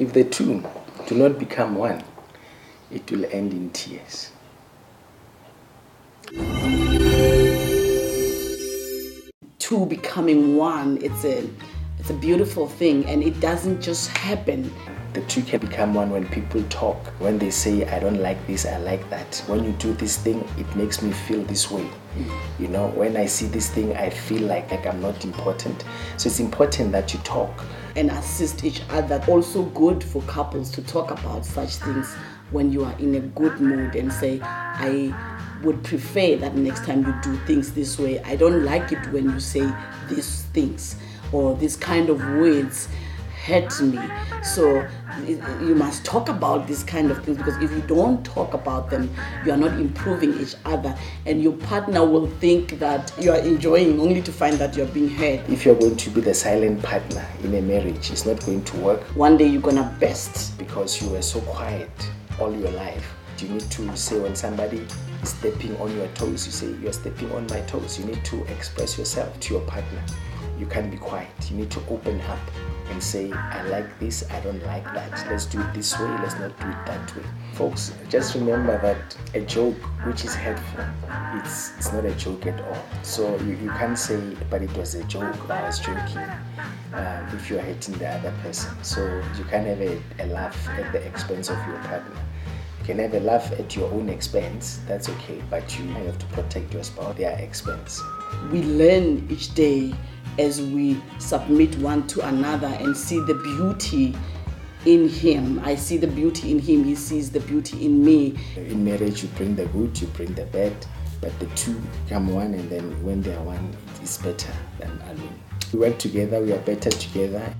If the two do not become one, it will end in tears. Two becoming one, it's a a beautiful thing and it doesn't just happen. The two can become one when people talk. When they say, I don't like this, I like that. When you do this thing, it makes me feel this way. You know, when I see this thing, I feel like, like I'm not important. So it's important that you talk. and assist each other. Also good for couples to talk about such things when you are in a good mood and say, I would prefer that next time you do things this way. I don't like it when you say these things or these kind of words hurt me. So you must talk about these kind of things because if you don't talk about them, you are not improving each other, and your partner will think that you are enjoying only to find that you are being hurt. If you're going to be the silent partner in a marriage, it's not going to work One day you're gonna burst. because you were so quiet all your life. You need to say when somebody stepping on your toes, you say, You're stepping on my toes. You need to express yourself to your partner. You can't be quiet. You need to open up and say, I like this, I don't like that. Let's do it this way, let's not do it that way. Folks, just remember that a joke which is hurtful, it's, it's not a joke at all. So you, you can't say, but it was a joke, I was joking, um, if you're hurting the other person. So you can't have a, a laugh at the expense of your partner. You can have a laugh at your own expense, that's okay, but you have to protect your spouse, their expense. we learn each day as we submit one to another and see the beauty in him. I see the beauty in him, he sees the beauty in me. In marriage, you bring the good, you bring the bad, but the two come one, and then when they are one, it's better than alone. We work together, we are better together.